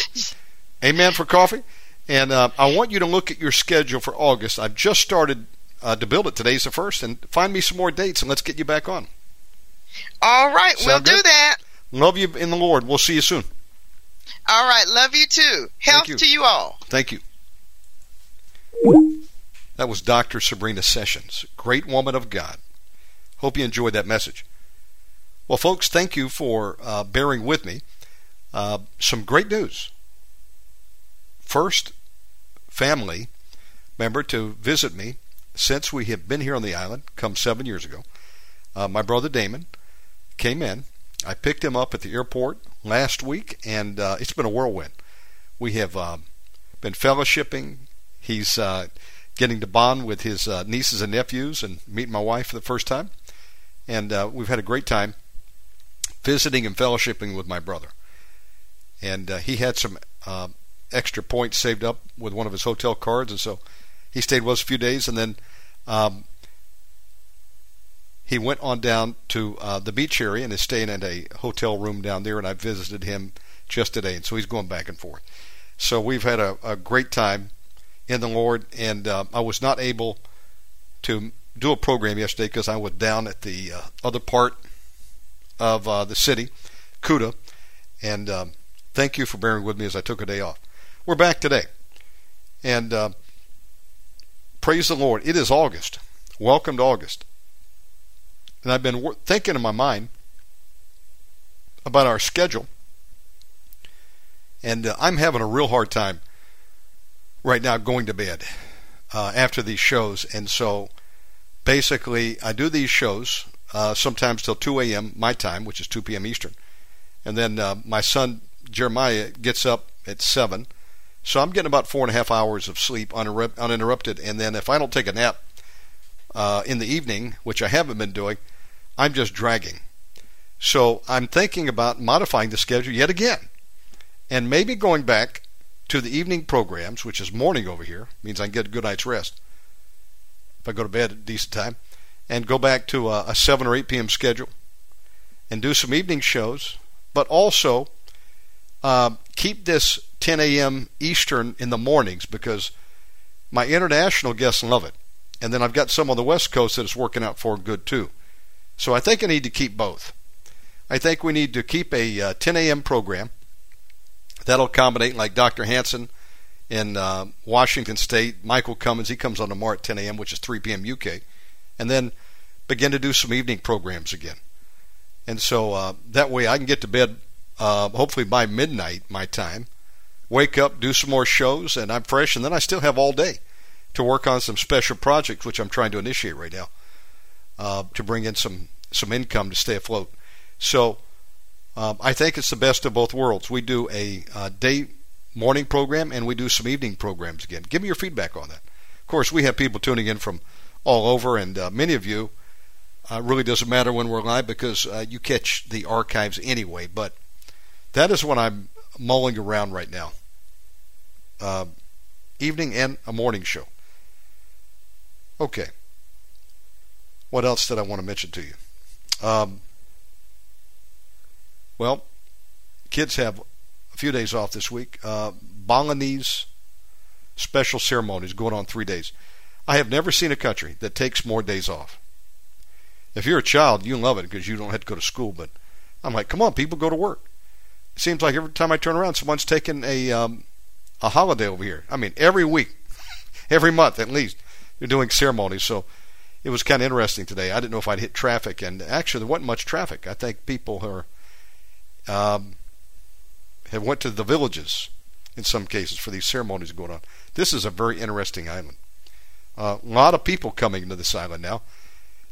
Amen for coffee. And uh, I want you to look at your schedule for August. I've just started uh, to build it. Today's the first, and find me some more dates, and let's get you back on. All right, we'll Sound do that. Love you in the Lord. We'll see you soon. All right, love you too. Health you. to you all. Thank you. That was Dr. Sabrina Sessions, great woman of God. Hope you enjoyed that message. Well, folks, thank you for uh, bearing with me. Uh, some great news. First family member to visit me since we have been here on the island, come seven years ago. Uh, my brother Damon came in. I picked him up at the airport last week, and uh, it's been a whirlwind. We have um, been fellowshipping. He's uh, getting to bond with his uh, nieces and nephews and meet my wife for the first time. And uh, we've had a great time visiting and fellowshipping with my brother. And uh, he had some uh, extra points saved up with one of his hotel cards, and so he stayed with us a few days, and then um, he went on down to uh, the beach area and is staying in a hotel room down there, and I visited him just today, and so he's going back and forth. So we've had a, a great time in the Lord, and uh, I was not able to do a program yesterday because I was down at the uh, other part of uh, the city, Kuta, and um, thank you for bearing with me as I took a day off. We're back today, and uh, praise the Lord. It is August. Welcome to August. And I've been wor- thinking in my mind about our schedule, and uh, I'm having a real hard time right now going to bed uh, after these shows, and so basically I do these shows uh, sometimes till 2 a.m. my time, which is 2 p.m. Eastern, and then uh, my son Jeremiah gets up at seven, so I'm getting about four and a half hours of sleep uninterrupted, and then if I don't take a nap uh, in the evening, which I haven't been doing, I'm just dragging. So I'm thinking about modifying the schedule yet again, and maybe going back to the evening programs, which is morning over here, means I can get a good night's rest if I go to bed at a decent time, and go back to a, a 7 or 8 p.m. schedule and do some evening shows, but also uh, keep this 10 a.m. Eastern in the mornings because my international guests love it. And then I've got some on the West Coast that is working out for good too. So I think I need to keep both. I think we need to keep a uh, 10 a.m. program that'll accommodate like Dr. Hanson in uh, Washington State, Michael Cummins, he comes on tomorrow at 10 a.m., which is 3 p.m. UK, and then begin to do some evening programs again. And so uh, that way I can get to bed uh, hopefully by midnight my time, wake up, do some more shows, and I'm fresh, and then I still have all day to work on some special projects, which I'm trying to initiate right now, uh, to bring in some, some income to stay afloat. So um, I think it's the best of both worlds. We do a uh, day morning program and we do some evening programs again. Give me your feedback on that. Of course, we have people tuning in from all over, and uh, many of you uh, really doesn't matter when we're live because uh, you catch the archives anyway. But that is what I'm mulling around right now. Uh, evening and a morning show. Okay. What else did I want to mention to you? Um, well, kids have a few days off this week. Uh, Balinese special ceremonies going on three days. I have never seen a country that takes more days off. If you're a child, you love it because you don't have to go to school. But I'm like, come on, people go to work. It seems like every time I turn around, someone's taking a um, a holiday over here. I mean, every week, every month at least, they're doing ceremonies. So it was kind of interesting today. I didn't know if I'd hit traffic, and actually there wasn't much traffic. I think people are um, have went to the villages in some cases for these ceremonies going on. This is a very interesting island. Uh, a lot of people coming to this island now.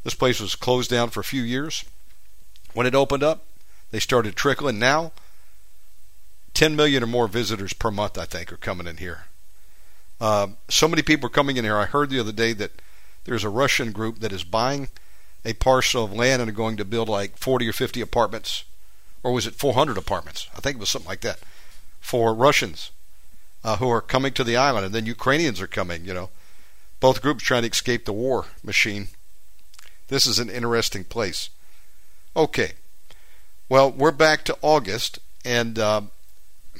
This place was closed down for a few years. When it opened up, they started trickling. Now, 10 million or more visitors per month, I think, are coming in here. Uh, so many people are coming in here. I heard the other day that there's a Russian group that is buying a parcel of land and are going to build like 40 or 50 apartments. Or was it 400 apartments? I think it was something like that. For Russians uh, who are coming to the island. And then Ukrainians are coming, you know. Both groups trying to escape the war machine. This is an interesting place. Okay. Well, we're back to August, and uh,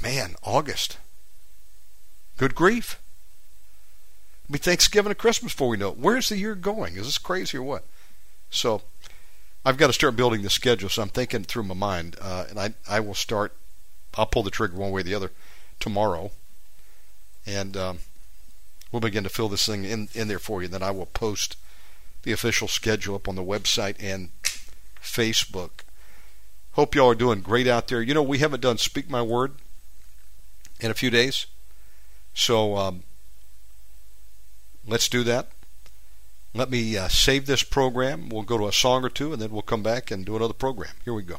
man, August. Good grief. It'll be Thanksgiving and Christmas before we know it. Where's the year going? Is this crazy or what? So, I've got to start building the schedule. So I'm thinking through my mind, uh, and I I will start. I'll pull the trigger one way or the other tomorrow, and um, we'll begin to fill this thing in in there for you. Then I will post the official schedule up on the website and Facebook. Hope y'all are doing great out there. You know, we haven't done Speak My Word in a few days. So um, let's do that. Let me uh, save this program. We'll go to a song or two and then we'll come back and do another program. Here we go.